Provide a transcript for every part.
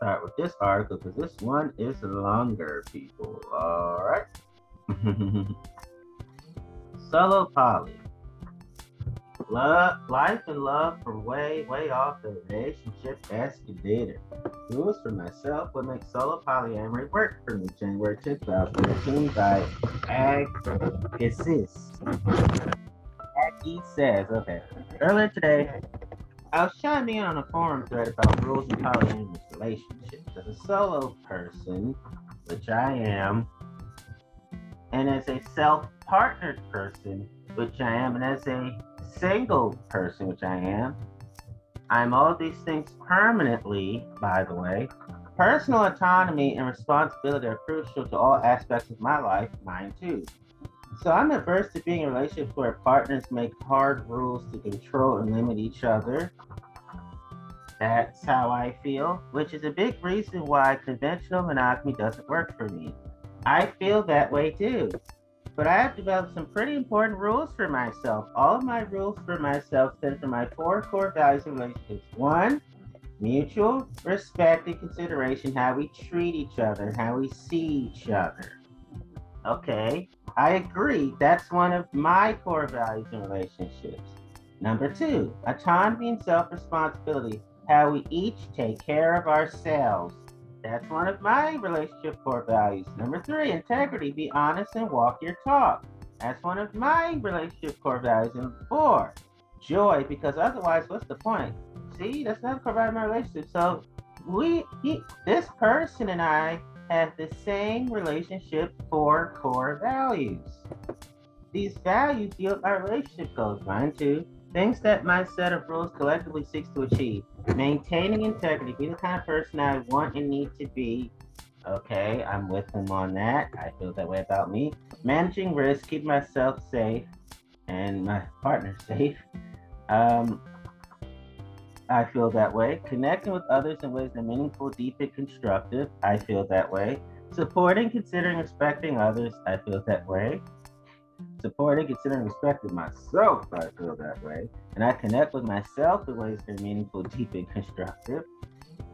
start with this article because this one is longer, people. All right. Solo poly. Love, life and love from way, way off the relationship escalator. Rules for myself what make solo polyamory work for me. January 2013 by aggiesez. Aggie says, okay. Earlier today, I was chiming in on a forum thread about rules in polyamorous relationships. As a solo person, which I am, and as a self-partnered person, which I am, and as a single person, which I am, I'm all these things permanently, by the way. Personal autonomy and responsibility are crucial to all aspects of my life, mine too. So I'm averse to being in relationships where partners make hard rules to control and limit each other. That's how I feel, which is a big reason why conventional monogamy doesn't work for me. I feel that way too. But I have developed some pretty important rules for myself. All of my rules for myself stem from my four core values in relationships. One, mutual respect and consideration, how we treat each other, how we see each other. Okay, I agree. That's one of my core values in relationships. Number two, autonomy and self responsibility, how we each take care of ourselves. That's one of my relationship core values. Number three, integrity, be honest and walk your talk. That's one of my relationship core values. And four, joy, because otherwise, what's the point? See, that's not core value of my relationship. So we, he, this person and I have the same relationship for core values. These values yield our relationship goals. Mine too. Things that my set of rules collectively seeks to achieve. Maintaining integrity, be the kind of person I want and need to be. Okay, I'm with him on that. I feel that way about me. Managing risk, keep myself safe and my partner safe. Um, I feel that way. Connecting with others in ways that are meaningful, deep, and constructive. I feel that way. Supporting, considering, respecting others. I feel that way. Supporting, considering, respecting myself. I feel that way. And I connect with myself in ways that are meaningful, deep, and constructive.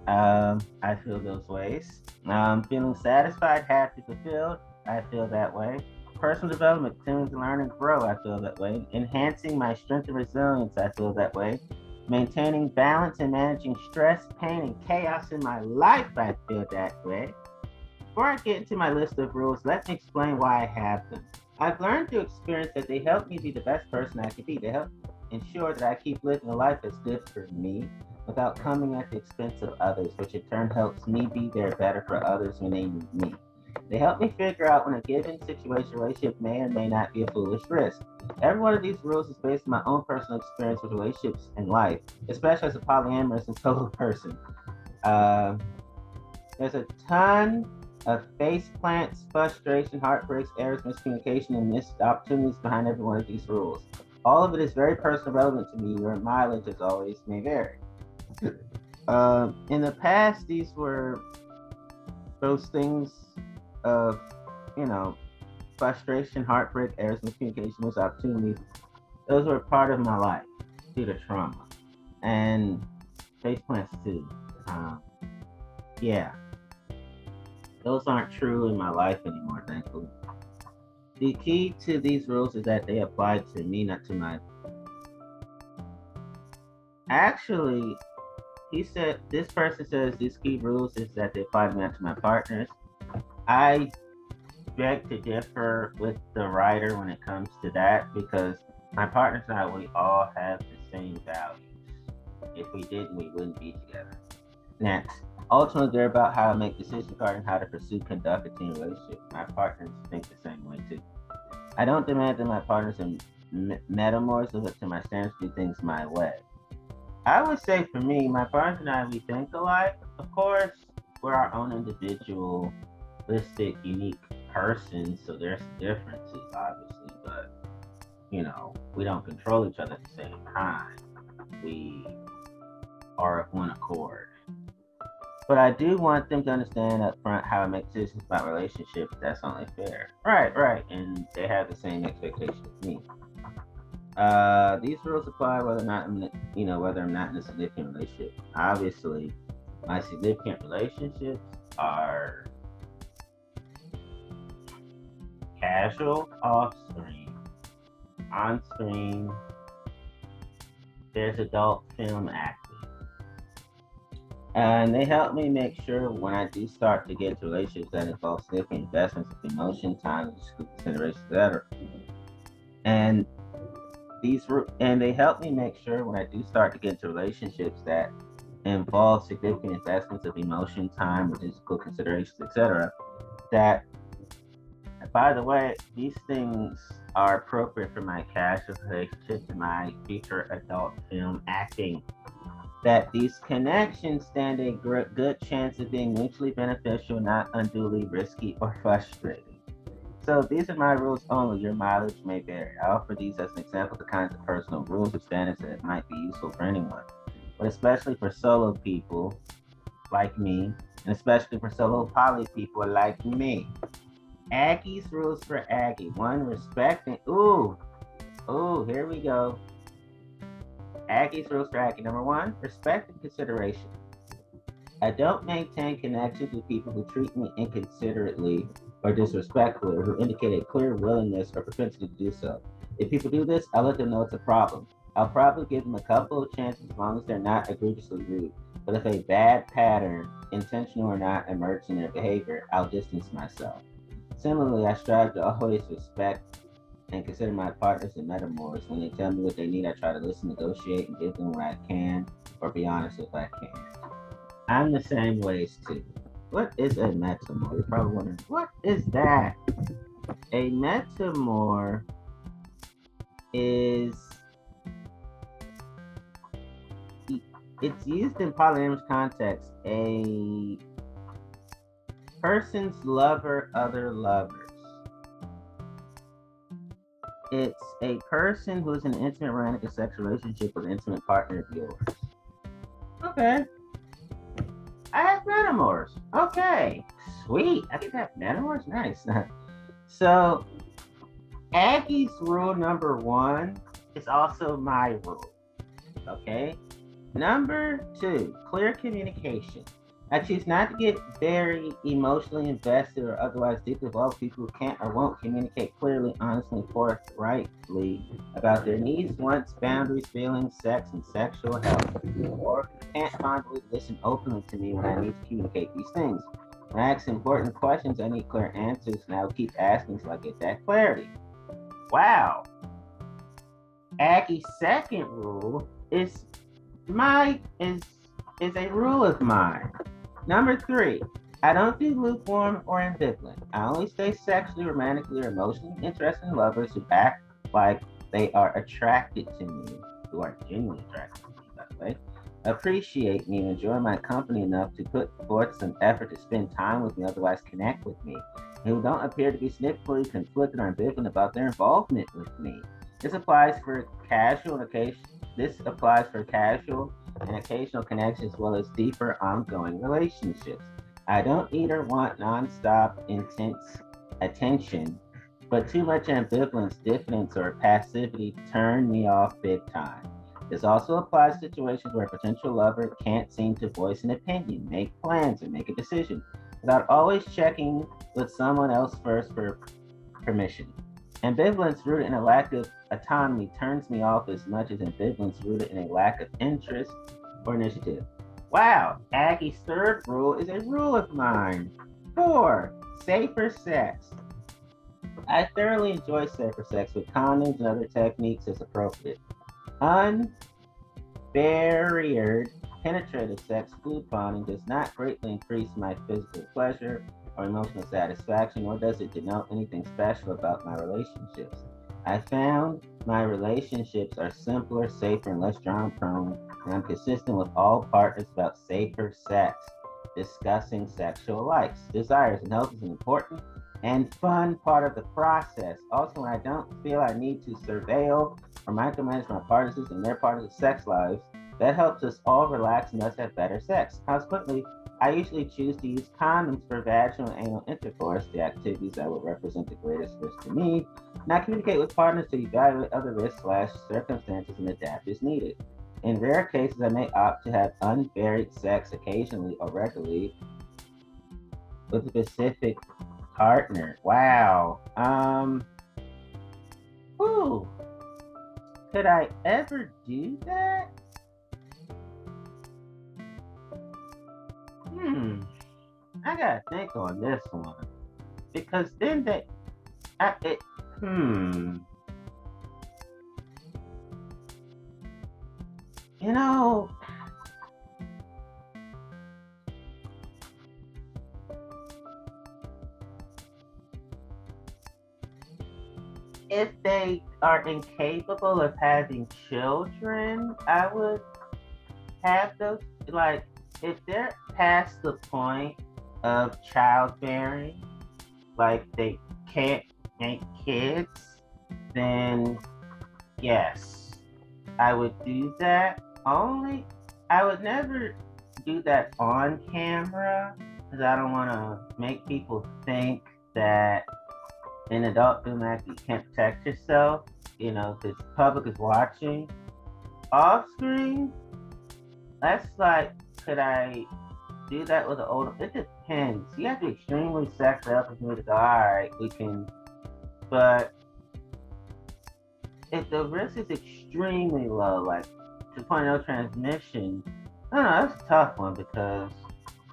Um, I feel those ways. Um, feeling satisfied, happy, fulfilled. I feel that way. Personal development, continuing to learn and grow. I feel that way. Enhancing my strength and resilience. I feel that way maintaining balance and managing stress, pain, and chaos in my life. I feel that way. Before I get into my list of rules, let me explain why I have them. I've learned through experience that they help me be the best person I can be. They help ensure that I keep living a life that's good for me without coming at the expense of others, which in turn helps me be there better for others when they need me. They help me figure out when a given situation relationship may or may not be a foolish risk. Every one of these rules is based on my own personal experience with relationships and life, especially as a polyamorous and solo person. Uh, there's a ton of face plants, frustration, heartbreaks, errors, miscommunication, and missed opportunities behind every one of these rules. All of it is very personal relevant to me, Your mileage, as always, may vary. Uh, in the past, these were those things of, you know, frustration, heartbreak, errors, miscommunication, missed opportunities. Those were part of my life due to trauma. And face plants too. Um, yeah. Those aren't true in my life anymore, thankfully. The key to these rules is that they apply to me, not to my. Actually, he said this person says these key rules is that they apply to me, not to my partners. I beg to differ with the writer when it comes to that because my partners and I, we all have the same values. If we didn't, we wouldn't be together. Next, ultimately, they're about how to make decisions regarding how to pursue, conduct a team relationship. My partners think the same way too. I don't demand that my partners and metamorphose up to my standards do things my way. I would say for me, my partners and I, we think alike. Of course, we're our own individual unique person, so there's differences, obviously, but you know, we don't control each other at the same time. We are of one accord. But I do want them to understand up front how I make decisions about relationships. That's only fair. Right, right. And they have the same expectations as me. Uh, these rules apply whether or not I'm, you know, whether I'm not in a significant relationship. Obviously, My significant relationships are casual off screen, on screen, there's adult film acting. And they help me make sure when I do start to get into relationships that involve significant investments of emotion, time, consideration, etc. And these and they help me make sure when I do start to get into relationships that involve significant investments of emotion, time, logistical considerations, etc. That by the way, these things are appropriate for my cash casual relationship and my future adult film acting. That these connections stand a good chance of being mutually beneficial, not unduly risky or frustrating. So these are my rules only. Your mileage may vary. I offer these as an example of the kinds of personal rules or standards that might be useful for anyone, but especially for solo people like me, and especially for solo poly people like me. Aggie's rules for Aggie. One, respect and ooh, ooh, here we go. Aggie's rules for Aggie. Number one, respect and consideration. I don't maintain connections with people who treat me inconsiderately or disrespectfully or who indicate a clear willingness or propensity to do so. If people do this, I'll let them know it's a problem. I'll probably give them a couple of chances as long as they're not egregiously rude. But if a bad pattern, intentional or not, emerges in their behavior, I'll distance myself. Similarly, I strive to always respect and consider my partners and metamours. When they tell me what they need, I try to listen, negotiate, and give them what I can, or be honest if I can. I'm the same ways too. What is a metamour? You're probably wondering, what is that? A metamour is it's used in polyamorous context. A person's lover, other lovers. It's a person who's in an intimate romantic sexual relationship with an intimate partner of yours. Okay. I have metamours. Okay. Sweet. I think I have. Nice. so, Aggie's rule number one is also my rule. Okay. Number two, clear communication. I choose not to get very emotionally invested or otherwise deeply involved people who can't or won't communicate clearly, honestly, forthrightly about their needs, wants, boundaries, feelings, sex, and sexual health, or can't fondly listen openly to me when I need to communicate these things. When I ask important questions, I need clear answers, and I'll keep asking so I get that clarity. Wow. Aggie's second rule is my is is a rule of mine. Number three, I don't do lukewarm or ambivalent. I only stay sexually, romantically, or emotionally interested in lovers who act like they are attracted to me, who are genuinely attracted to me, by the way, appreciate me and enjoy my company enough to put forth some effort to spend time with me, otherwise connect with me, and who don't appear to be significantly conflicted or ambivalent about their involvement with me. This applies for casual and occasional. This applies for casual and occasional connections as well as deeper ongoing relationships. I don't need or want nonstop intense attention, but too much ambivalence, diffidence, or passivity turn me off big time. This also applies to situations where a potential lover can't seem to voice an opinion, make plans, or make a decision without always checking with someone else first for permission. Ambivalence rooted in a lack of autonomy turns me off as much as ambivalence rooted in a lack of interest or initiative. Wow, Aggie's third rule is a rule of mine. Four, safer sex. I thoroughly enjoy safer sex with condoms and other techniques as appropriate. Unbarriered penetrative sex, couponing, does not greatly increase my physical pleasure or emotional satisfaction, nor does it denote anything special about my relationships. I found my relationships are simpler, safer, and less drama prone, and I'm consistent with all partners about safer sex, discussing sexual likes, desires, and health is an important and fun part of the process. Also, I don't feel I need to surveil or micromanage my partners and their part of the sex lives, that helps us all relax and thus have better sex. Consequently, I usually choose to use condoms for vaginal and anal intercourse, the activities that would represent the greatest risk to me. And I communicate with partners to evaluate other risks slash circumstances and adapt as needed. In rare cases, I may opt to have unbarriered sex occasionally or regularly with a specific partner. Wow. Um. Ooh. Could I ever do that? Hmm. I gotta think on this one because then they, I, it, hmm. You know, if they are incapable of having children, I would have those like if they're past the point of childbearing, like they can't make kids, then yes, I would do that. Only I would never do that on camera because I don't want to make people think that in adult act you can't protect yourself, you know, because public is watching. Off screen, that's like, could I do that with an older? It depends. You have to be extremely sexed up for me to go. All right, we can, but if the risk is extremely low, like to point out transmission, I don't know. That's a tough one because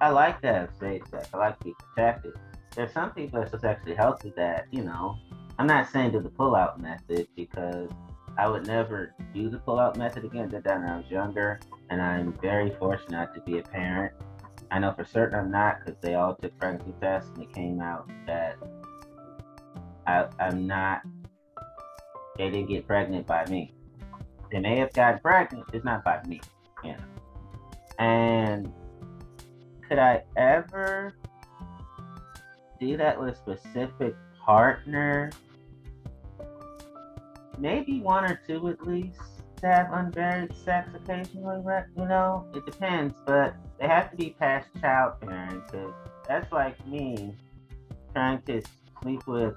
I like to have safe sex. I like to be protected. There's some people that's just actually healthy that you know. I'm not saying do the pull-out method because I would never do the pull-out method again. Did that when I was younger, and I'm very fortunate to be a parent. I know for certain I'm not because they all took pregnancy tests and it came out that I, I'm not. They didn't get pregnant by me. They may have gotten pregnant, it's not by me, you know. And could I ever do that with a specific partner? Maybe one or two at least have unbarriered sex occasionally? You know, it depends, but they have to be past childbearing because that's like me trying to sleep with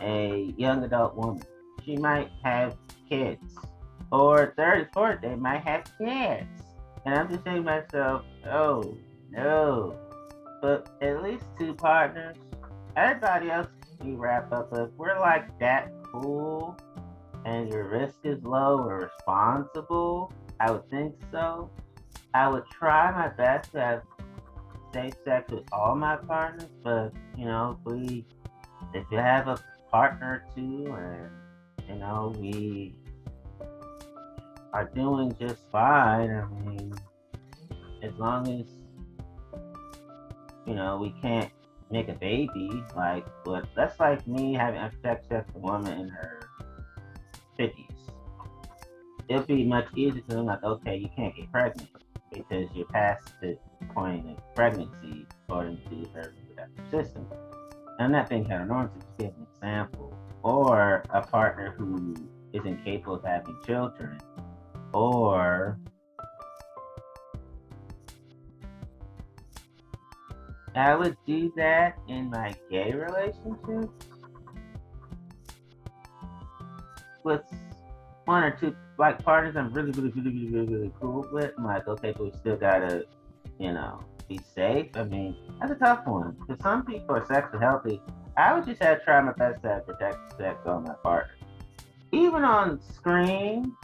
a young adult woman. She might have kids, or third, or fourth, they might have kids, and I'm just saying to myself, oh no. But at least two partners. Everybody else we wrap up we're like that cool and your risk is low or responsible, I would think so. I would try my best to have safe sex with all my partners, but you know, if we if you have a partner too and you know, we are doing just fine, I mean as long as you know, we can't make a baby, like but that's like me having sex with a woman in her 50s. It'll be much easier to them, like, okay, you can't get pregnant because you're past the point of pregnancy according to her reproductive system. I'm not being heteronormative, just give an example. Or a partner who is incapable of having children. Or I would do that in my gay relationships with one or two like partners I'm really, really, really, really, really, really cool with. I'm like, okay, but we still gotta, you know, be safe. I mean, that's a tough one. Because some people are sexually healthy. I would just have to try my best to protect sex on my partner. Even on screen,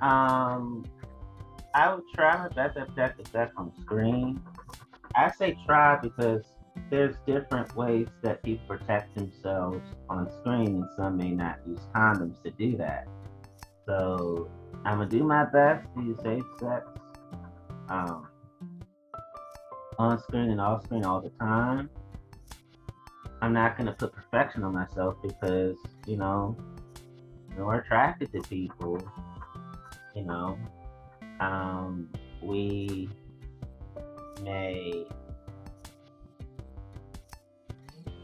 um, I would try my best to protect the sex on screen. I say try because there's different ways that people protect themselves on screen, and some may not use condoms to do that. So I'm gonna do my best to use safe sex um, on screen and off screen all the time. I'm not gonna put perfection on myself because you know we're attracted to people. You know, um, we may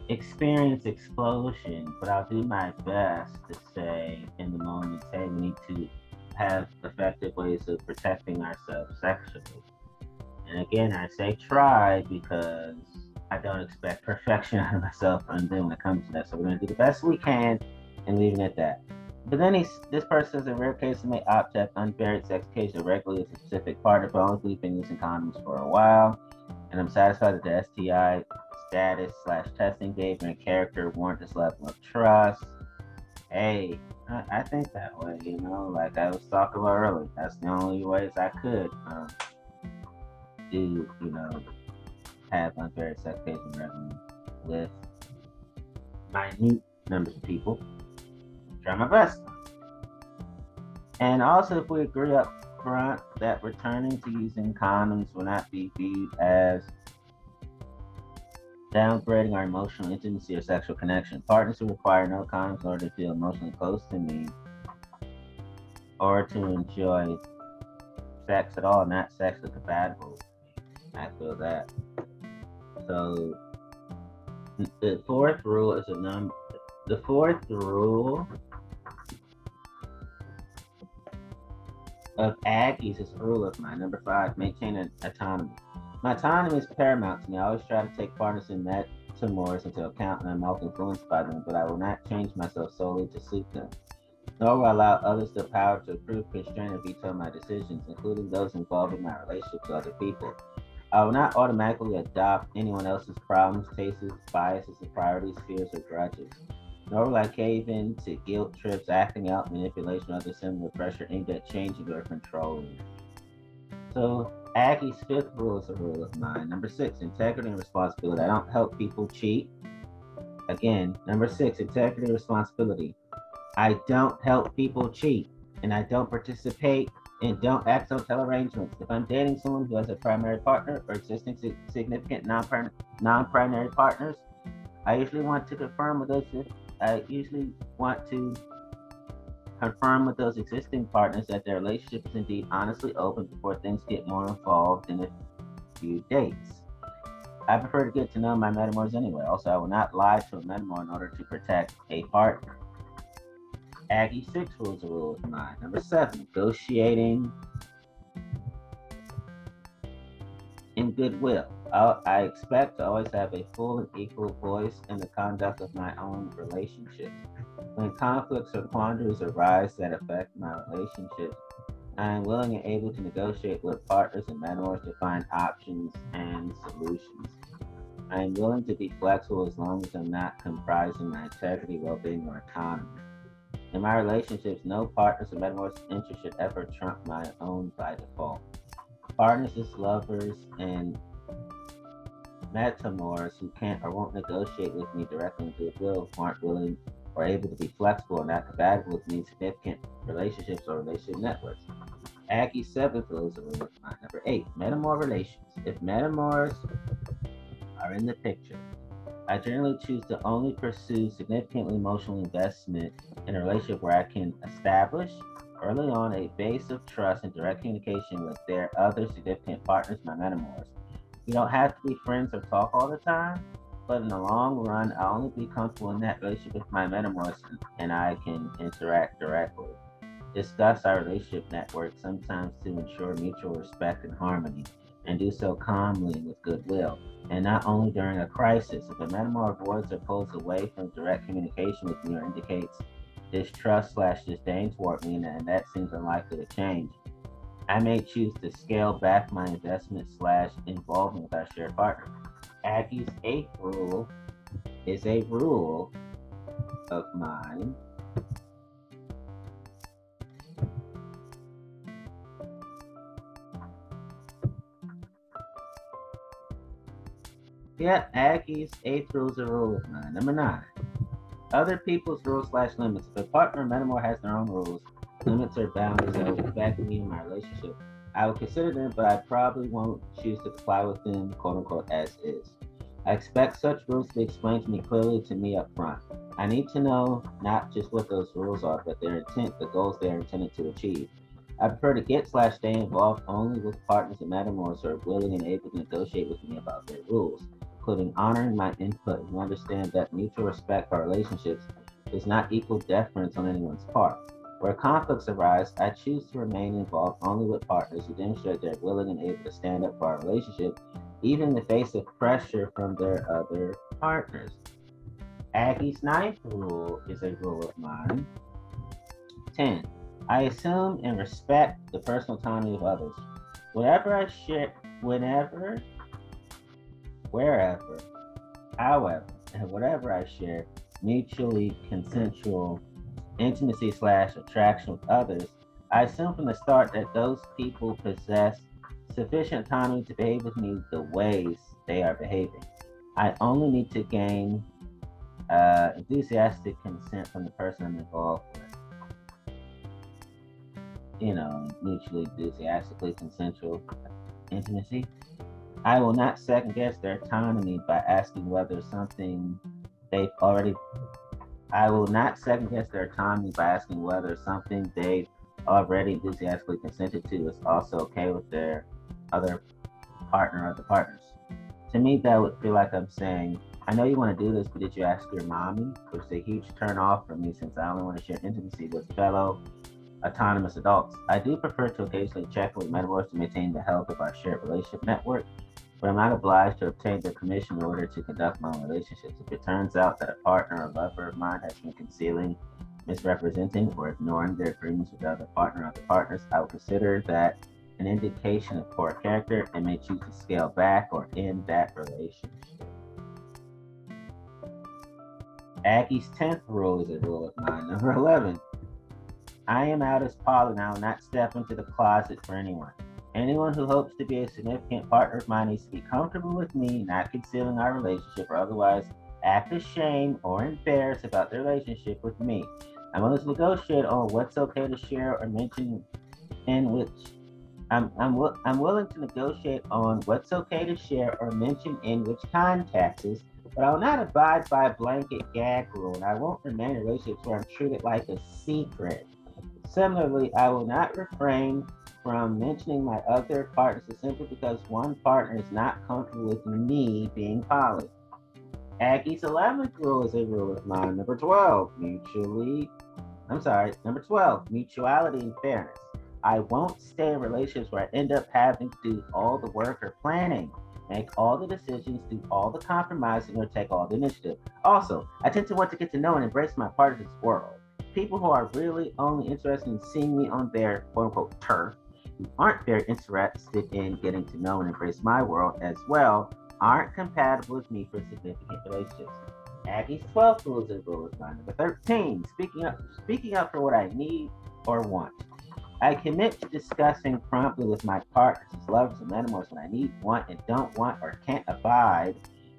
experience explosion, but I'll do my best to say in the moment, hey, we need to have effective ways of protecting ourselves sexually. And again, I say try because I don't expect perfection out of myself and then when it comes to that. So we're gonna do the best we can and leaving it at that. But then he's this person says in rare cases may opt to have unbarriered sex regularly with a specific partner, but only been using condoms for a while. And I'm satisfied that the STI status slash behavior and character warrant this level of trust. Hey, I, I, think that way, you know, like I was talking about earlier. That's the only ways I could um, do, you know, have unbarriered sex occasionally with minute numbers of people try my best. And also, if we agree up front that returning to using condoms will not be viewed as downgrading our emotional intimacy or sexual connection. Partners who require no condoms in order to feel emotionally close to me or to enjoy sex at all, not sexually compatible. I feel that. So the fourth rule is a number. The fourth rule of Aggies is a rule of mine. Number five, maintain an autonomy. My autonomy is paramount to me. I always try to take partners in metamours into account and I'm often influenced by them, but I will not change myself solely to suit them. Nor will I allow others the power to approve, constrain, or veto my decisions, including those involving my relationship to other people. I will not automatically adopt anyone else's problems, tastes, biases, priorities, fears, or grudges nor will I cave in to guilt trips, acting out, manipulation, or other similar pressure aimed at changing or controlling. So, Aggie's fifth rule is a rule of mine. Number six, integrity and responsibility. I don't help people cheat. Again, number six, integrity and responsibility. I don't help people cheat, and I don't participate and don't act on tell arrangements. If I'm dating someone who has a primary partner or existing significant non-primary partners, I usually want to confirm with those I usually want to confirm with those existing partners that their relationship is indeed honestly open before things get more involved in a few dates. I prefer to get to know my metamours anyway. Also, I will not lie to a metamour in order to protect a partner. Aggie 6 rules a rule of mine. Number 7, negotiating in goodwill. I expect to always have a full and equal voice in the conduct of my own relationships. When conflicts or quandaries arise that affect my relationships, I am willing and able to negotiate with partners and mentors to find options and solutions. I am willing to be flexible as long as I'm not compromising my integrity, well being, or economy. In my relationships, no partners or mentors' interest should ever trump my own by default. Partners lovers and metamours who can't or won't negotiate with me directly in goodwill, aren't willing or able to be flexible and not compatible with me significant relationships or relationship networks. Aggie 7 flows of mine. Number 8, metamour relations. If metamours are in the picture, I generally choose to only pursue significantly emotional investment in a relationship where I can establish early on a base of trust and direct communication with their other significant partners, my metamours. You don't have to be friends or talk all the time, but in the long run, I'll only be comfortable in that relationship with my metamorphosis and I can interact directly. Discuss our relationship network sometimes to ensure mutual respect and harmony, and do so calmly with goodwill, and not only during a crisis. If a metamorph avoids or pulls away from direct communication with me or indicates distrust slash disdain toward me, and that seems unlikely to change, I may choose to scale back my investment slash involvement with our shared partner. Aggie's eighth rule is a rule of mine. Yeah, Aggie's eighth rule is a rule of mine. Number nine. Other people's rules slash limits. If a partner or has their own rules, limits or boundaries that will affect me in my relationship. I would consider them, but I probably won't choose to comply with them, quote unquote, as is. I expect such rules to be explained to me clearly to me up front. I need to know not just what those rules are, but their intent, the goals they are intended to achieve. I prefer to get slash stay involved only with partners and metamours who are willing and able to negotiate with me about their rules, including honoring my input and understand that mutual respect for relationships does not equal deference on anyone's part. Where conflicts arise, I choose to remain involved only with partners who demonstrate they're willing and able to stand up for our relationship, even in the face of pressure from their other partners. Aggie's ninth rule is a rule of mine. 10. I assume and respect the personal autonomy of others. Whatever I share, whenever, wherever, however, and whatever I share, mutually consensual intimacy slash attraction with others, I assume from the start that those people possess sufficient autonomy to behave with me the ways they are behaving. I only need to gain uh, enthusiastic consent from the person I'm involved with. You know, mutually enthusiastically consensual intimacy. I will not second guess their autonomy by asking whether something they've already. I will not second guess their autonomy by asking whether something they've already enthusiastically consented to is also okay with their other partner or the partners. To me, that would feel like I'm saying, I know you want to do this, but did you ask your mommy? Which is a huge turn off for me since I only want to share intimacy with fellow autonomous adults. I do prefer to occasionally check with metaphors to maintain the health of our shared relationship network, but I'm not obliged to obtain their permission in order to conduct my own relationships. If it turns out that a partner or lover of mine has been concealing, misrepresenting, or ignoring their agreements with other partner or other partners, I will consider that an indication of poor character and may choose to scale back or end that relationship. Aggie's 10th rule is a rule of mine. Number 11. I am out as poly and I will not step into the closet for anyone. Anyone who hopes to be a significant partner of mine needs to be comfortable with me, not concealing our relationship or otherwise act ashamed or embarrassed about their relationship with me. Willing to negotiate on what's okay to share or mention in which I'm, I'm, I'm willing to negotiate on what's okay to share or mention in which contexts, but I will not abide by a blanket gag rule, and I won't remain in relationships where I'm treated like a secret. Similarly, I will not refrain from mentioning my other partners is simply because one partner is not comfortable with me being poly. Aggie's 11th rule is a rule of mine. Number 12, mutually, I'm sorry, number 12, mutuality and fairness. I won't stay in relationships where I end up having to do all the work or planning, make all the decisions, do all the compromising, or take all the initiative. Also, I tend to want to get to know and embrace my part of this world. People who are really only interested in seeing me on their quote unquote turf, who aren't very interested in getting to know and embrace my world as well, aren't compatible with me for significant relationships. Aggie's 12th rule is a rule of mine. Number 13, speaking up, speaking up for what I need or want. I commit to discussing promptly with my partners lovers and animals when I need, want, and don't want or can't abide,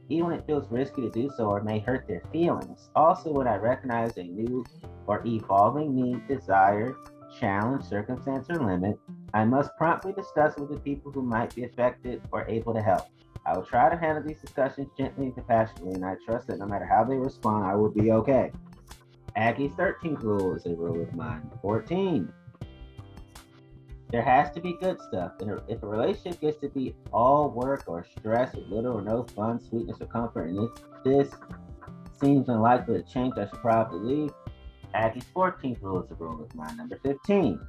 even when it feels risky to do so or may hurt their feelings. Also, when I recognize a new or evolving need, desire, challenge, circumstance, or limit, I must promptly discuss with the people who might be affected or able to help. I will try to handle these discussions gently and compassionately, and I trust that no matter how they respond, I will be okay. Aggie's 13th rule is a rule of mine. 14 there has to be good stuff. If a relationship gets to be all work or stress with little or no fun, sweetness, or comfort, and if this seems unlikely to change, I should probably leave. Aggie's 14th rule is a rule of mine. Number 15.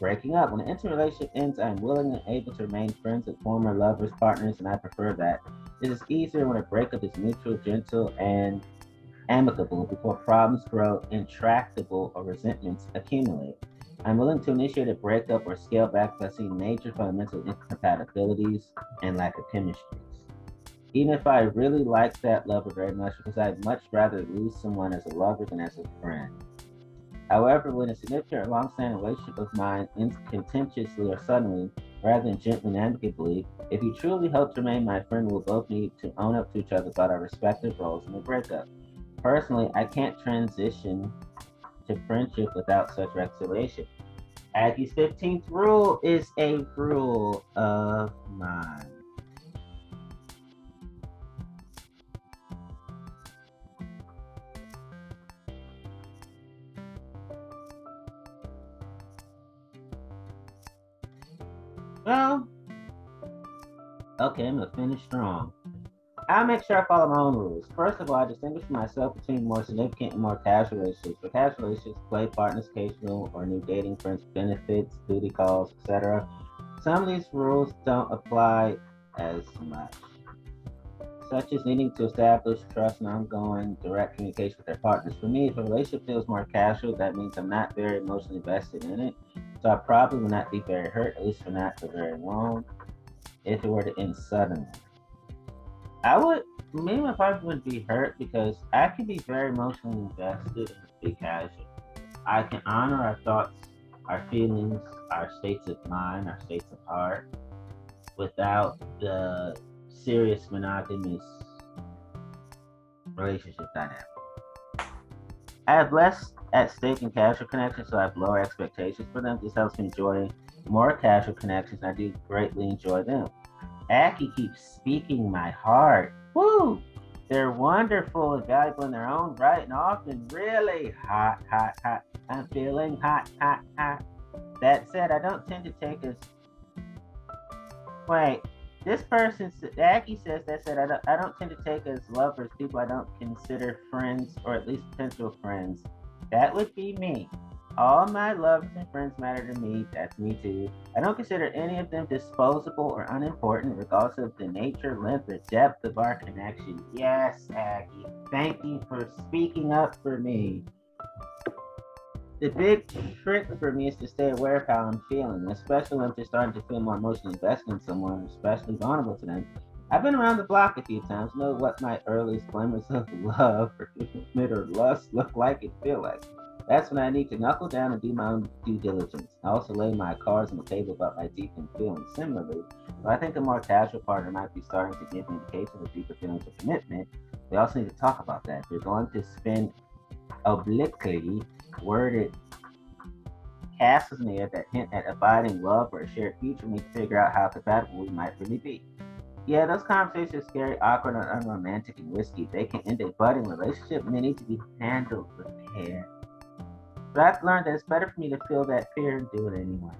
Breaking up. When an intimate relationship ends, I am willing and able to remain friends with former lovers, partners, and I prefer that. It is easier when a breakup is mutual, gentle, and amicable before problems grow intractable or resentments accumulate. I'm willing to initiate a breakup or scale back if I see major fundamental incompatibilities and lack of chemistry. Even if I really like that lover very much, because I'd much rather lose someone as a lover than as a friend. However, when a significant or long-standing relationship of mine ends contentiously or suddenly, rather than gently and amicably, if you truly hope to remain my friend, we'll both need to own up to each other about our respective roles in the breakup. Personally, I can't transition to friendship without such reconciliation. Aggie's 15th rule is a rule of mine. Well, okay, I'm gonna finish strong. I make sure I follow my own rules. First of all, I distinguish myself between more significant and more casual relationships. For casual relationships, play partners, occasional or new dating, friends, benefits, duty calls, etc. Some of these rules don't apply as much. such as needing to establish trust and ongoing direct communication with their partners. For me, if a relationship feels more casual, that means I'm not very emotionally invested in it. So I probably will not be very hurt, at least for not for very long, if it were to end suddenly. I would, me and my partner would be hurt because I can be very emotionally invested and be casual. I can honor our thoughts, our feelings, our states of mind, our states of heart, without the serious monogamous relationship dynamic. I have less at stake in casual connections, so I have lower expectations for them. This helps me enjoy more casual connections. I do greatly enjoy them. Aki keeps speaking my heart. Woo! They're wonderful and valuable in their own right and often really hot, hot, hot. I'm feeling hot, hot, hot. That said, I don't tend to take as. Wait, this person, Aki says that said, I don't, I don't tend to take as lovers people I don't consider friends or at least potential friends. That would be me. All my lovers and friends matter to me. That's me too. I don't consider any of them disposable or unimportant, regardless of the nature, length, or depth of our connection. Yes, Aggie. Thank you for speaking up for me. The big trick for me is to stay aware of how I'm feeling, especially when I'm starting to feel more emotionally invested in someone, especially vulnerable to them. I've been around the block a few times, know what my earliest glimmers of love or commitment or lust look like and feel like. That's when I need to knuckle down and do my own due diligence. I also lay my cards on the table about my deepened feelings. Similarly, but I think a more casual partner might be starting to give me indications of deeper feelings of commitment. We also need to talk about that. If you're going to spend obliquely worded the air that hint at abiding love or a shared future, we need to figure out how compatible we might really be. Yeah, those conversations are scary, awkward, and unromantic and risky. They can end a budding relationship and they need to be handled with care. But I've learned that it's better for me to feel that fear and do it anyway.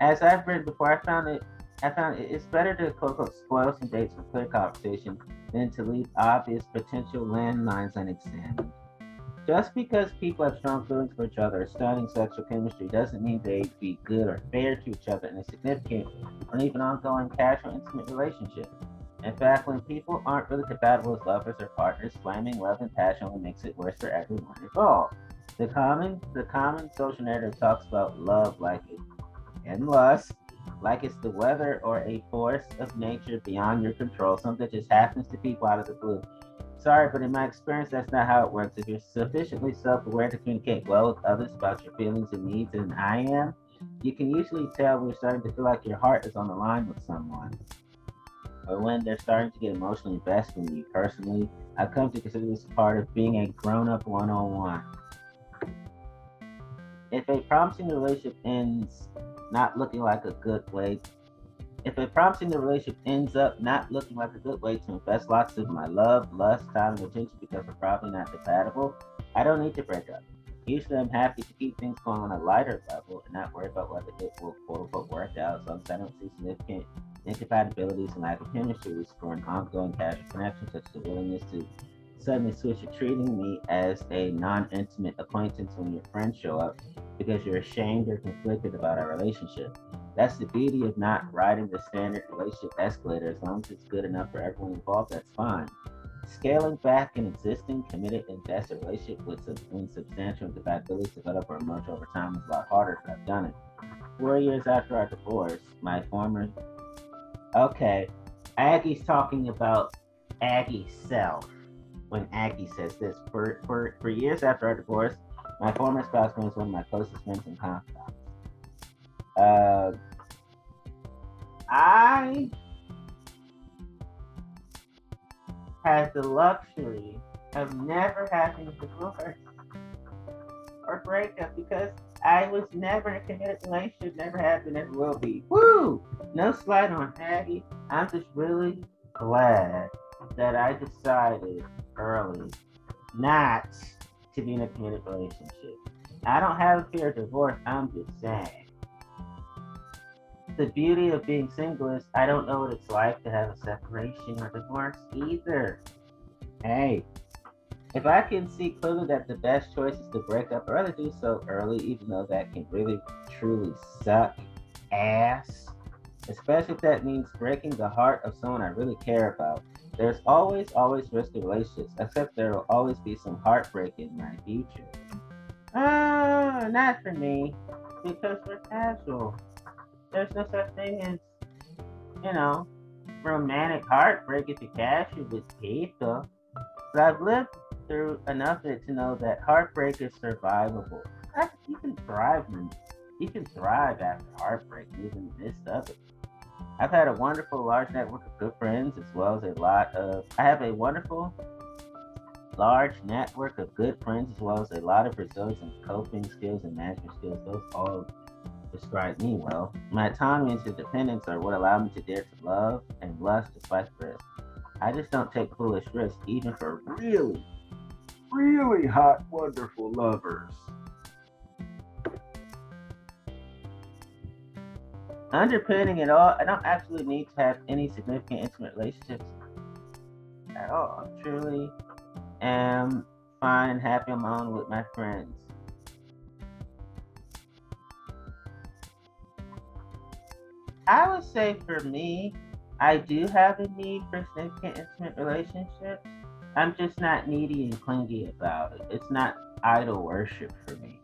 As I've written before, I found it I found it's better to quote unquote spoil some dates for clear conversation than to leave obvious potential landmines unexamined. Just because people have strong feelings for each other studying sexual chemistry doesn't mean they'd be good or fair to each other in a significant or even ongoing casual intimate relationship. In fact, when people aren't really compatible as lovers or partners, flaming love and passion only makes it worse for everyone involved. The common the common social narrative talks about love like it and lust like it's the weather or a force of nature beyond your control, something that just happens to people out of the blue. Sorry, but in my experience, that's not how it works. If you're sufficiently self aware to communicate well with others about your feelings and needs, and I am, you can usually tell when you're starting to feel like your heart is on the line with someone. Or when they're starting to get emotionally invested in you. Personally, I've come to consider this part of being a grown up one on one. If a promising relationship ends not looking like a good way if a promising relationship ends up not looking like a good way to invest lots of my love, lust, time, and attention because we're probably not compatible, I don't need to break up. Usually, I'm happy to keep things going on a lighter level and not worry about whether it will quote unquote work out. So I don't see significant incompatibilities and lack of chemistry for an ongoing casual connection, such as the willingness to suddenly switch to treating me as a non intimate acquaintance when your friends show up because you're ashamed or conflicted about our relationship. That's the beauty of not riding the standard relationship escalator. As long as it's good enough for everyone involved, that's fine. Scaling back an existing committed invested relationship with when substantial incompatibilities develop or emerge over time is a lot harder, but I've done it. Four years after our divorce, my former. Okay, Aggie's talking about Aggie's self when Aggie says this. For, for, for years after our divorce, my former spouse was one of my closest friends and confidants. Uh, I had the luxury of never having divorce or breakup because I was never in a committed relationship, never have been, never will be. Woo! No slide on Aggie. I'm just really glad that I decided early not to be in a committed relationship. I don't have a fear of divorce. I'm just saying the beauty of being single is I don't know what it's like to have a separation or divorce either. Hey, if I can see clearly that the best choice is to break up, I'd rather do so early, even though that can really truly suck ass. especially if that means breaking the heart of someone I really care about. There's always, always risky relationships, except there will always be some heartbreak in my future. Uh, not for me, because we're casual. There's no such thing as, you know, romantic heartbreak if you cash it with people. But I've lived through enough of it to know that heartbreak is survivable. You can thrive you can thrive after heartbreak, even of it. I've had a wonderful large network of good friends as well as a lot of I have a wonderful large network of good friends as well as a lot of resilience and coping skills and management skills. Those all describe me well. My autonomy and independence are what allow me to dare to love and lust despite risk. I just don't take foolish risks, even for really, really hot, wonderful lovers. Underpinning it all, I don't absolutely need to have any significant intimate relationships at all. I truly am fine and happy on my own with my friends. I would say for me, I do have a need for significant intimate relationships. I'm just not needy and clingy about it. It's not idol worship for me.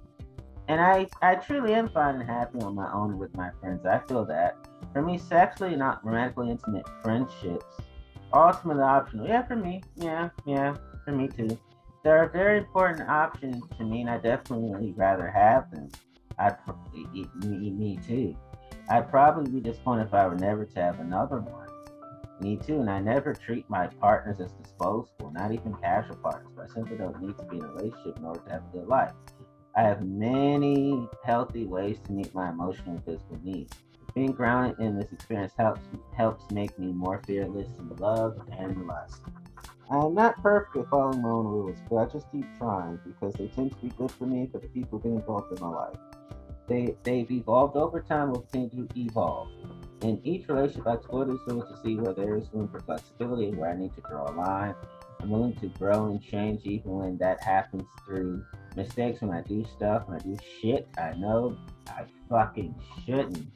And I, I truly am fine and happy on my own with my friends. I feel that. For me, sexually, not romantically intimate friendships are ultimately optional. Yeah, for me. Yeah, yeah, for me too. They're a very important option to me, and I definitely rather have them. I'd me, me too. I'd probably be disappointed if I were never to have another one. Me too, and I never treat my partners as disposable, not even casual partners, but I simply don't need to be in a relationship in order to have a good life. I have many healthy ways to meet my emotional and physical needs. Being grounded in this experience helps helps make me more fearless in love and lust. I am not perfect at following my own rules, but I just keep trying because they tend to be good for me for the people being involved in my life. They, they've evolved over time, will continue to evolve. In each relationship, I explore these rules to see where there is room for flexibility and where I need to draw a line. I'm willing to grow and change even when that happens through mistakes, when I do stuff, when I do shit I know I fucking shouldn't.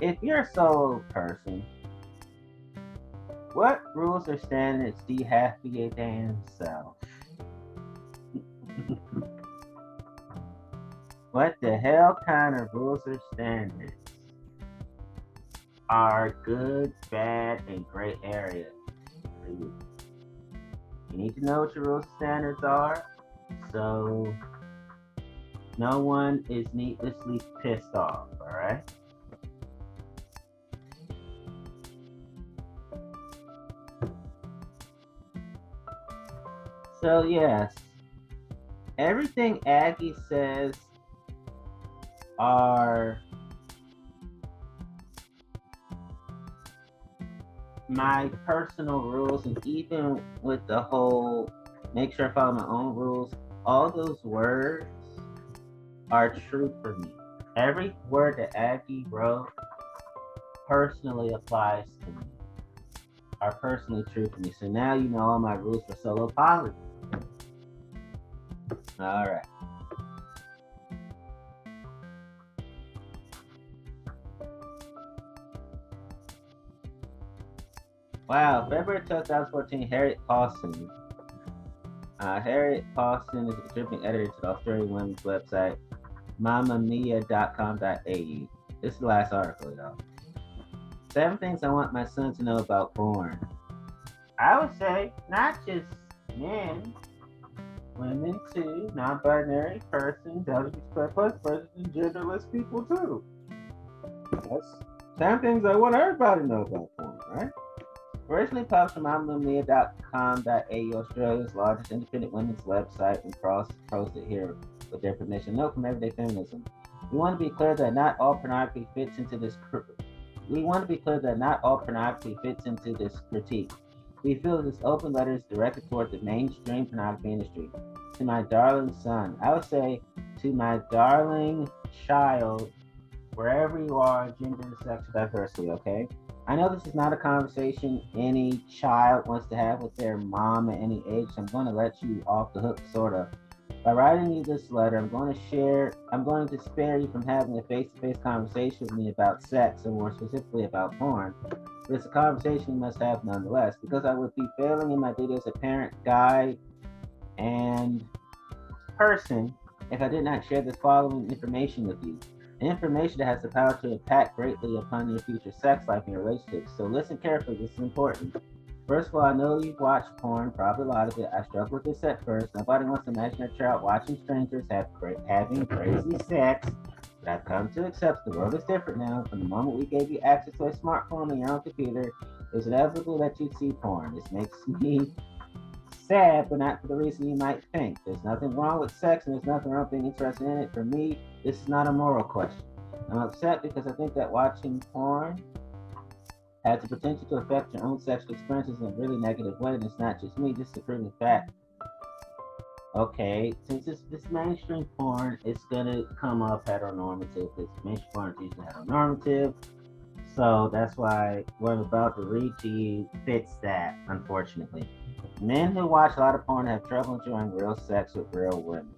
If you're a solo person, what rules or standards do you have for your damn self? What the hell kind of rules or standards are good, bad, and gray areas you? You need to know what your and standards are so no one is needlessly pissed off, alright? So, yes, everything Aggie says are my personal rules, and even with the whole make sure I follow my own rules, all those words are true for me. Every word that Aggie wrote personally applies to me, are personally true for me. So now you know all my rules for solo poly. All right. Wow, February 2014, Harriet Paulson. Uh, Harriet Paulson is a contributing editor to the Australian women's website, mamamia.com.au. This is the last article, y'all. Seven things I want my son to know about porn. I would say not just men, women too, non-binary persons, LGBT plus persons, genderless people too. That's seven things I want everybody to know about porn, right? Originally published on mamamia.com.au, Australia's largest independent women's website, and cross-posted here with their permission. Note from Everyday Feminism. We want to be clear that not all pornography fits into this. We want to be clear that not all pornography fits into this critique. We feel this open letter is directed toward the mainstream pornography industry. To my darling son, I would say to my darling child, wherever you are, gender, sex, diversity, okay? I know this is not a conversation any child wants to have with their mom at any age, so I'm going to let you off the hook, sort of. By writing you this letter, I'm going to share, I'm going to spare you from having a face to face conversation with me about sex, and more specifically about porn. But it's a conversation you must have nonetheless, because I would be failing in my duty as a parent, guide, and person if I did not share the following information with you. Information that has the power to impact greatly upon your future sex life and relationships. So listen carefully, this is important. First of all, I know you've watched porn, probably a lot of it. I struggled with this at first. Nobody wants to imagine a child watching strangers have having crazy sex. But I've come to accept the world is different now. From the moment we gave you access to a smartphone and your own computer, it's inevitable that you see porn. This makes me sad, but not for the reason you might think. There's nothing wrong with sex, and there's nothing wrong with being interested in it. For me, this is not a moral question. I'm upset because I think that watching porn has the potential to affect your own sexual experiences in a really negative way, and it's not just me, just to prove the fact. Okay, since it's this mainstream porn, it's gonna come up heteronormative because mainstream porn is usually heteronormative. So that's why what I'm about to read to you fits that, unfortunately. Men who watch a lot of porn have trouble enjoying real sex with real women.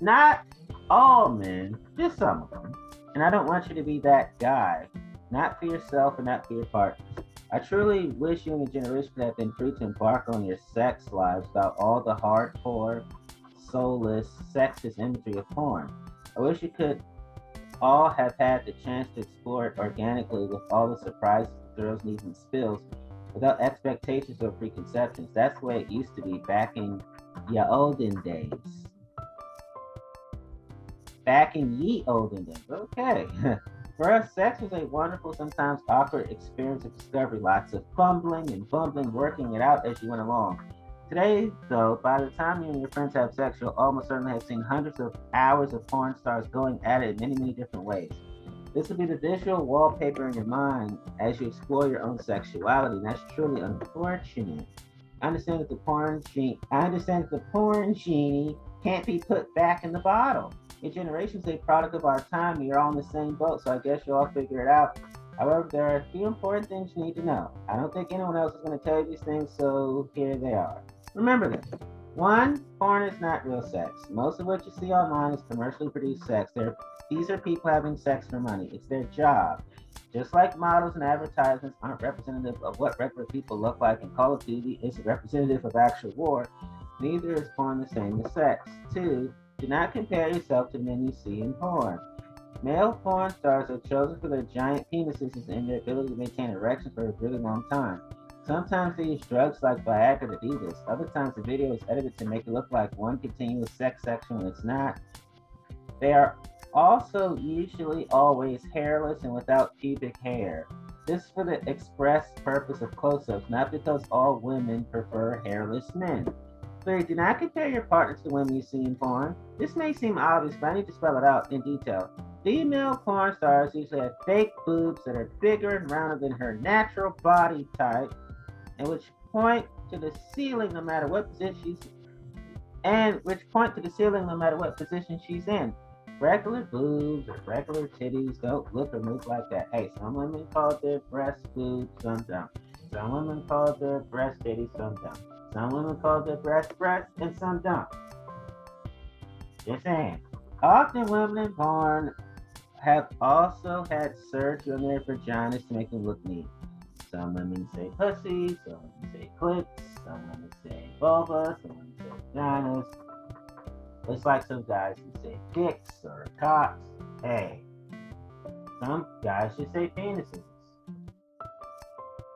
Not all men, just some of them. And I don't want you to be that guy not for yourself and not for your partners. I truly wish you and your generation have been free to embark on your sex lives without all the hardcore, soulless, sexist imagery of porn. I wish you could all have had the chance to explore it organically with all the surprises, thrills, needs, and spills without expectations or preconceptions. That's the way it used to be back in your olden days. Back in ye olden days. Okay. For us, sex was a wonderful, sometimes awkward experience of discovery. Lots of fumbling and bumbling, working it out as you went along. Today, though, by the time you and your friends have sex, you'll almost certainly have seen hundreds of hours of porn stars going at it in many, many different ways. This will be the visual wallpaper in your mind as you explore your own sexuality. That's truly unfortunate. I understand that the porn genie, I understand that the porn genie can't be put back in the bottle your generation's a product of our time. You're all in the same boat, so I guess you'll all figure it out. However, there are a few important things you need to know. I don't think anyone else is going to tell you these things, so here they are. Remember this. One, porn is not real sex. Most of what you see online is commercially produced sex. They're, these are people having sex for money. It's their job. Just like models and advertisements aren't representative of what regular people look like in Call of Duty is representative of actual war, neither is porn the same as sex. Two, do not compare yourself to men you see in porn. Male porn stars are chosen for their giant penises and their ability to maintain erections for a really long time. Sometimes they use drugs like Viagra to do this. Other times the video is edited to make it look like one continuous sex section when it's not. They are also usually always hairless and without pubic hair. This for the express purpose of close-ups, not because all women prefer hairless men. Three, do not compare your partners to women you see in porn. This may seem obvious, but I need to spell it out in detail. Female porn stars usually have fake boobs that are bigger and rounder than her natural body type, and which point to the ceiling no matter what position she's and which point to the ceiling no matter what position she's in. Regular boobs or regular titties don't look or move like that. Hey, some women call their breast boobs, some don't. Some women call their breast titties, some don't. Some women call their breast breast and some don't. Just saying. Often women in porn have also had surgery on their vaginas to make them look neat. Some women say pussy, some women say clits, some women say vulva, some women say vaginas. It's like some guys who say dicks or cocks. Hey, some guys just say penises.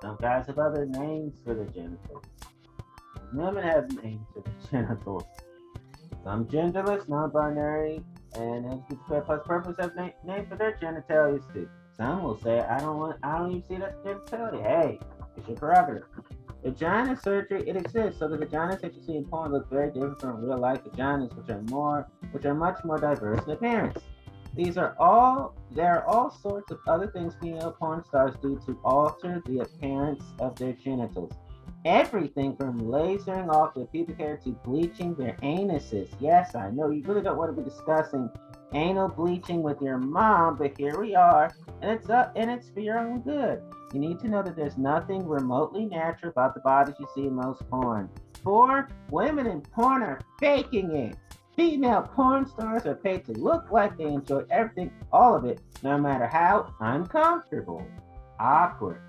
Some guys have other names for the genitals. Women have names for their genitals. Some genderless, non-binary, and plus purpose have na- names for their genitalia too. Some will say, "I don't want, I don't even see that genitalia." Hey, it's your prerogative. Vagina surgery, it exists. So the vaginas that you see in porn look very different from real life vaginas, which are more, which are much more diverse in appearance. These are all, there are all sorts of other things female porn stars do to alter the appearance of their genitals everything from lasering off their pubic hair to bleaching their anuses. Yes, I know you really don't want to be discussing anal bleaching with your mom, but here we are, and it's up and it's for your own good. You need to know that there's nothing remotely natural about the bodies you see in most porn. Four, women in porn are faking it. Female porn stars are paid to look like they enjoy everything, all of it, no matter how uncomfortable, awkward,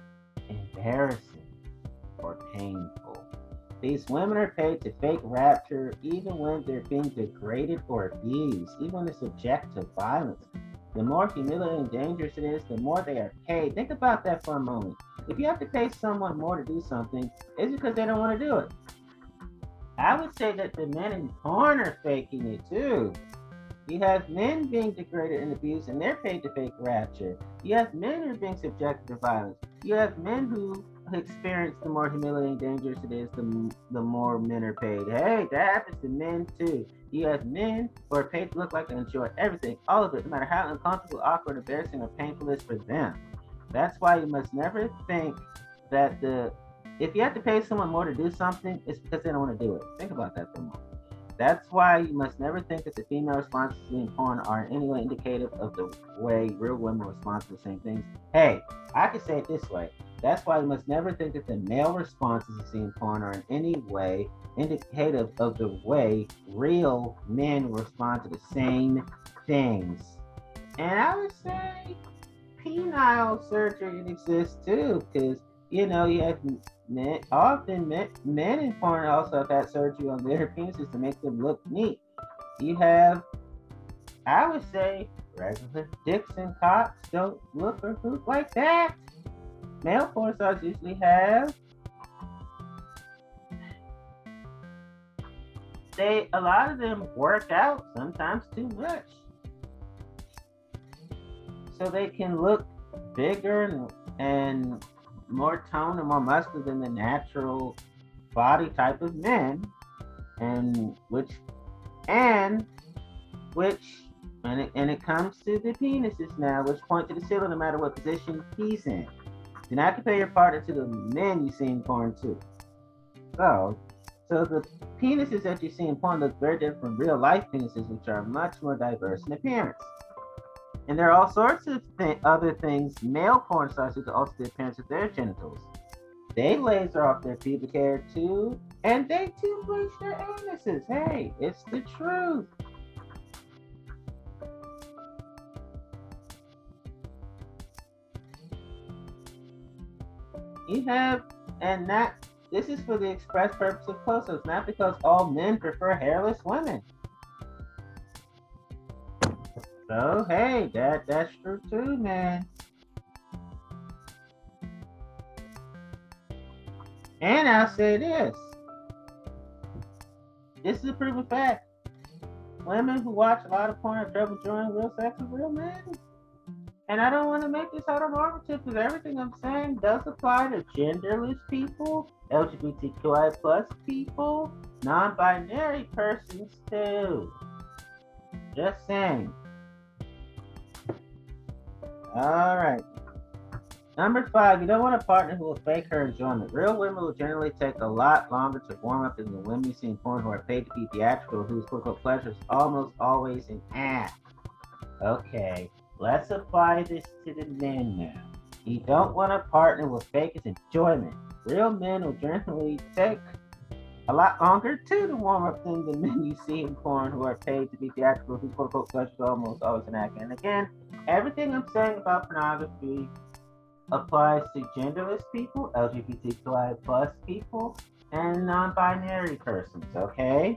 embarrassing, or painful. These women are paid to fake rapture even when they're being degraded or abused, even when they're subject to violence. The more humiliating and dangerous it is, the more they are paid. Think about that for a moment. If you have to pay someone more to do something, it's because they don't want to do it. I would say that the men in porn are faking it too. You have men being degraded and abused, and they're paid to fake rapture. You have men who are being subjected to violence. You have men who experience the more humiliating, dangerous it is, the, the more men are paid. Hey, that happens to men too. You have men who are paid to look like they enjoy everything, all of it, no matter how uncomfortable, awkward, embarrassing, or painful it is for them. That's why you must never think that the if you have to pay someone more to do something, it's because they don't want to do it. Think about that for a moment. That's why you must never think that the female responses in porn are in any way indicative of the way real women respond to the same things. Hey, I could say it this way. That's why you must never think that the male responses to seeing porn are in any way indicative of the way real men respond to the same things. And I would say penile surgery exists too, because you know you have men often men, men in porn also have had surgery on their penises to make them look neat. You have, I would say, regular dicks and cocks don't look or look like that. Male porn stars usually have they a lot of them work out sometimes too much so they can look bigger and, and more toned and more muscular than the natural body type of men, and which and which and it, and it comes to the penises now, which point to the ceiling no matter what position he's in. Do not compare your partner to the men you see in porn too. So, so the penises that you see in porn look very different from real life penises, which are much more diverse in appearance. And there are all sorts of th- other things male porn stars who can alter the appearance of their genitals. They laser off their pubic hair too, and they too bleach their anuses. Hey, it's the truth. You have, and that this is for the express purpose of close-ups, not because all men prefer hairless women. So hey, that that's true too, man. And I'll say this. This is a proven fact. Women who watch a lot of porn have trouble enjoying real sex with real men. And I don't want to make this out of heteronormative because everything I'm saying does apply to genderless people, LGBTQI plus people, non-binary persons too. Just saying. All right. Number five, you don't want a partner who will fake her enjoyment. Real women will generally take a lot longer to warm up than the women you see in porn who are paid to be theatrical, whose quote pleasure is almost always an act. Okay, let's apply this to the men now. You don't want to partner with fake enjoyment. Real men will generally take a lot longer to warm up than the men you see in porn who are paid to be theatrical, whose quote unquote pleasure almost always an act. And again, everything I'm saying about pornography applies to genderless people, LGBTQI plus people, and non-binary persons. Okay.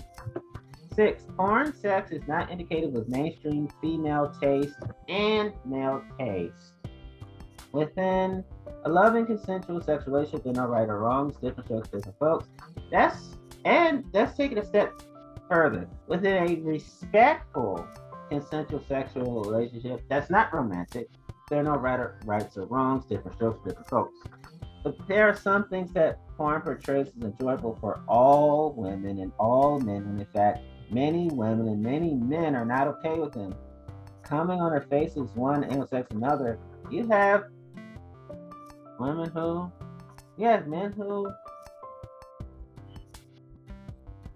Six, porn sex is not indicated with mainstream female taste and male taste. Within a loving, consensual sex relationship, there are no right or wrongs, different strokes, different folks. That's and let's take it a step further. Within a respectful consensual sexual relationship that's not romantic, there are no right or, rights or wrongs, different strokes different folks. But there are some things that porn portrays as enjoyable for all women and all men, in fact, many women and many men are not okay with them. Coming on their faces, one anal sex another, you have women who, you have men who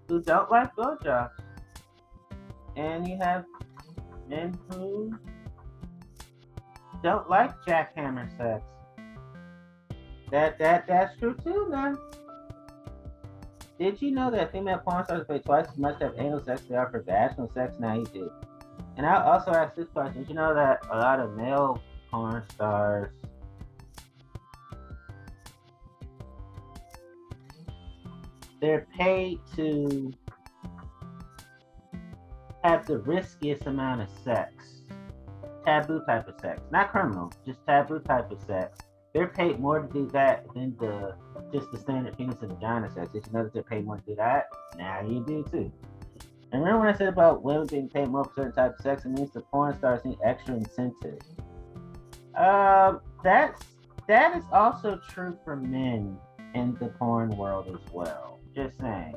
who don't like blowjobs, and you have men who don't like jackhammer sex. That that that's true too, man. Did you know that female porn stars pay twice as much to have anal sex they are for vaginal sex? Now you do. And I also ask this question: Did you know that a lot of male porn stars they're paid to have the riskiest amount of sex, taboo type of sex, not criminal, just taboo type of sex. They're paid more to do that than the just the standard penis and vagina sex. Did you know that they're paid more to do that? Now you do too. And remember when I said about women being paid more for certain type of sex? It means the porn stars need extra incentive. Um, that's that is also true for men in the porn world as well. Just saying.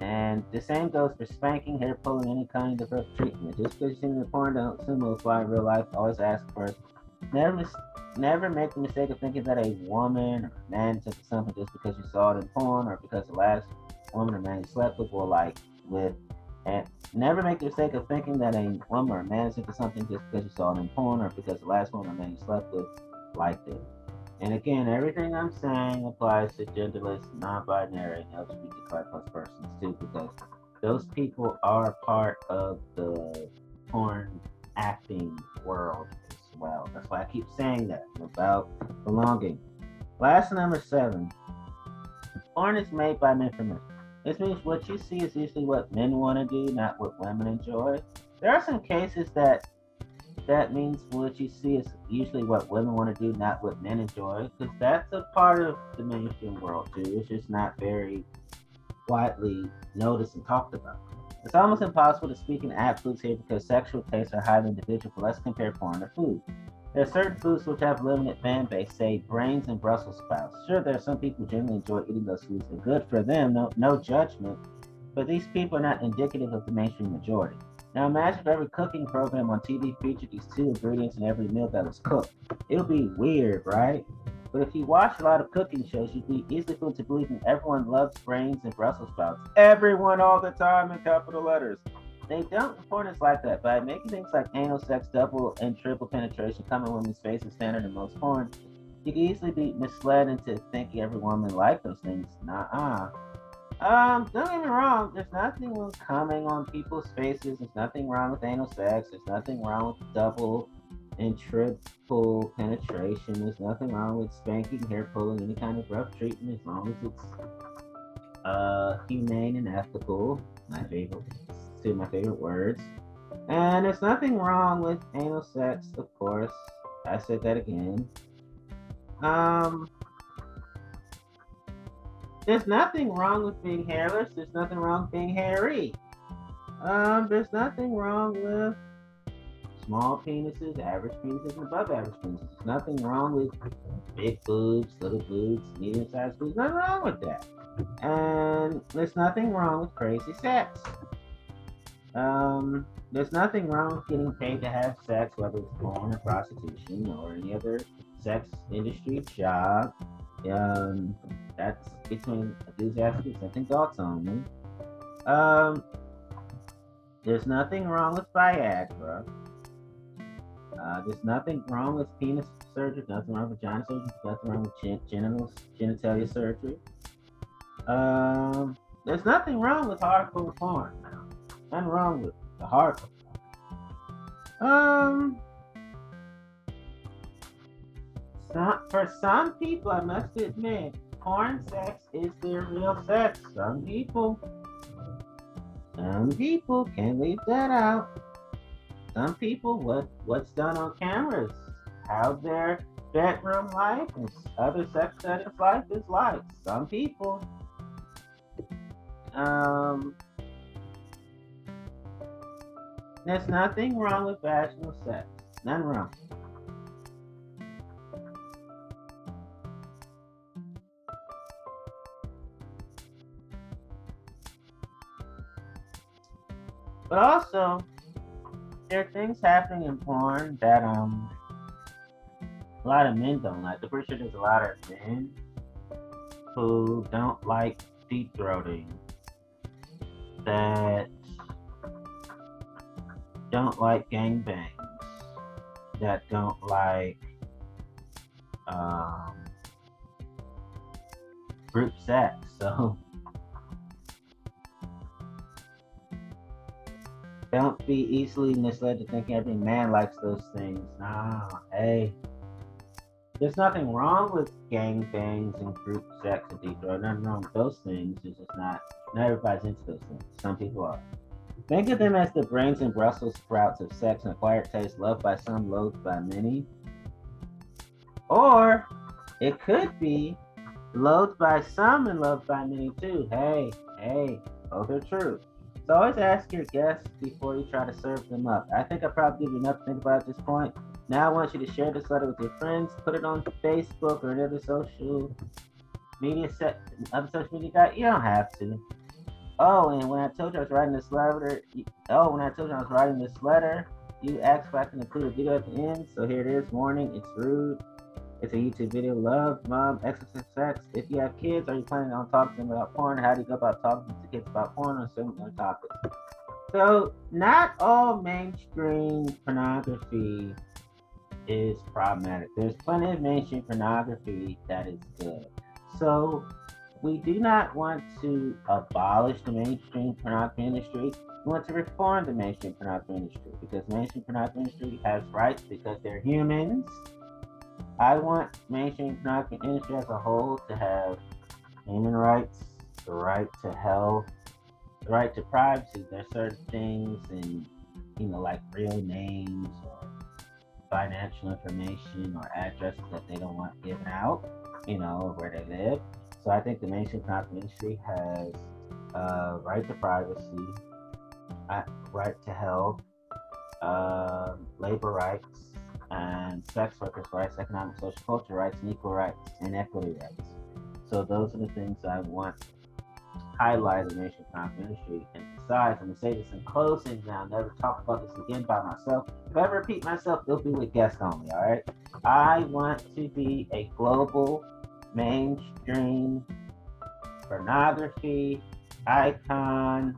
And the same goes for spanking, hair pulling, any kind of rough treatment. Just because you've seen the porn, don't assume it'll fly in real life. Always ask first. Never, never make the mistake of thinking that a woman or man took something just because you saw it in porn or because the last woman or man you slept with will like with. And never make the mistake of thinking that a woman or man is into something just because you saw it in porn or because the last woman or man you slept with liked it. And again, everything I'm saying applies to genderless, non-binary, and plus persons too, because those people are part of the porn acting world well. That's why I keep saying that about belonging. Last number seven. Porn is made by men for men. This means what you see is usually what men want to do, not what women enjoy. There are some cases that that means what you see is usually what women want to do, not what men enjoy, because that's a part of the mainstream world too. It's just not very widely noticed and talked about. It's almost impossible to speak in absolutes here because sexual tastes are highly individual, but let's compare porn to food. There are certain foods which have limited fan base, say brains and Brussels sprouts. Sure, there are some people generally enjoy eating those foods, and good for them, no, no judgment, but these people are not indicative of the mainstream majority. Now imagine if every cooking program on TV featured these two ingredients in every meal that was cooked. It would be weird, right? But if you watch a lot of cooking shows, you'd be easily fooled to believing everyone loves brains and Brussels sprouts. Everyone all the time in capital letters. They don't report us like that. By making things like anal sex, double and triple penetration come in women's faces standard in most porn, you can easily be misled into thinking every woman like those things. Nah, um, don't get me wrong, there's nothing coming on people's faces. There's nothing wrong with anal sex. There's nothing wrong with double and triple penetration. There's nothing wrong with spanking, hair pulling, any kind of rough treatment as long as it's uh humane and ethical. My favorite two of my favorite words. And there's nothing wrong with anal sex, of course. I said that again. Um there's nothing wrong with being hairless. There's nothing wrong with being hairy. Um, there's nothing wrong with small penises, average penises, and above average penises. There's nothing wrong with big boobs, little boobs, medium sized boobs. Nothing wrong with that. And there's nothing wrong with crazy sex. Um, there's nothing wrong with getting paid to have sex, whether it's porn or prostitution or any other sex industry job. Um, that's between enthusiastic and adults only. Um, there's nothing wrong with Viagra. Uh, there's nothing wrong with penis surgery. Nothing wrong with vagina surgery. Nothing wrong with gen- genital genitalia surgery. Um, there's nothing wrong with hardcore porn. Nothing wrong with the hardcore. Um, some, for some people, I must admit, porn sex is their real sex. Some people, some people can't leave that out. Some people, what what's done on cameras, how their bedroom life and other sex settings life is like. Some people, um, there's nothing wrong with vaginal sex. None wrong. But also, there are things happening in porn that um a lot of men don't like. I'm pretty sure there's a lot of men who don't like deep throating that don't like gangbangs, that don't like um, group sex. So Don't be easily misled to thinking every man likes those things. Nah, hey. There's nothing wrong with gang bangs and group sex and deep. Nothing wrong with those things. It's just not not everybody's into those things. Some people are. Think of them as the brains and Brussels sprouts of sex and acquired taste, loved by some, loathed by many. Or it could be loathed by some and loved by many too. Hey, hey, both are true. So always ask your guests before you try to serve them up. I think I probably give you enough to think about at this point. Now I want you to share this letter with your friends, put it on Facebook or another social media set, other social media guy. You don't have to. Oh, and when I told you I was writing this letter, oh, when I told you I was writing this letter, you asked if I can include a video at the end. So here it is. Warning: It's rude. It's a YouTube video. Love, mom, exercise, sex. If you have kids, are you planning on talking to them about porn? How do you go about talking to kids about porn or similar topics? So, not all mainstream pornography is problematic. There's plenty of mainstream pornography that is good. So, we do not want to abolish the mainstream pornography industry. We want to reform the mainstream pornography industry because mainstream pornography industry has rights because they're humans I want mainstream pornography industry as a whole to have human rights, the right to health, the right to privacy. There's certain things and you know, like real names or financial information or addresses that they don't want given out, you know, where they live. So I think the mainstream pornography industry has uh, right to privacy, uh, right to health, uh, labor rights, and sex workers' rights, economic, social, cultural rights, and equal rights and equity rights. So those are the things I want highlighted in the nation industry. And besides, I'm gonna say this in closing, now, never talk about this again by myself. If I repeat myself, it'll be with guests only. All right. I want to be a global mainstream pornography icon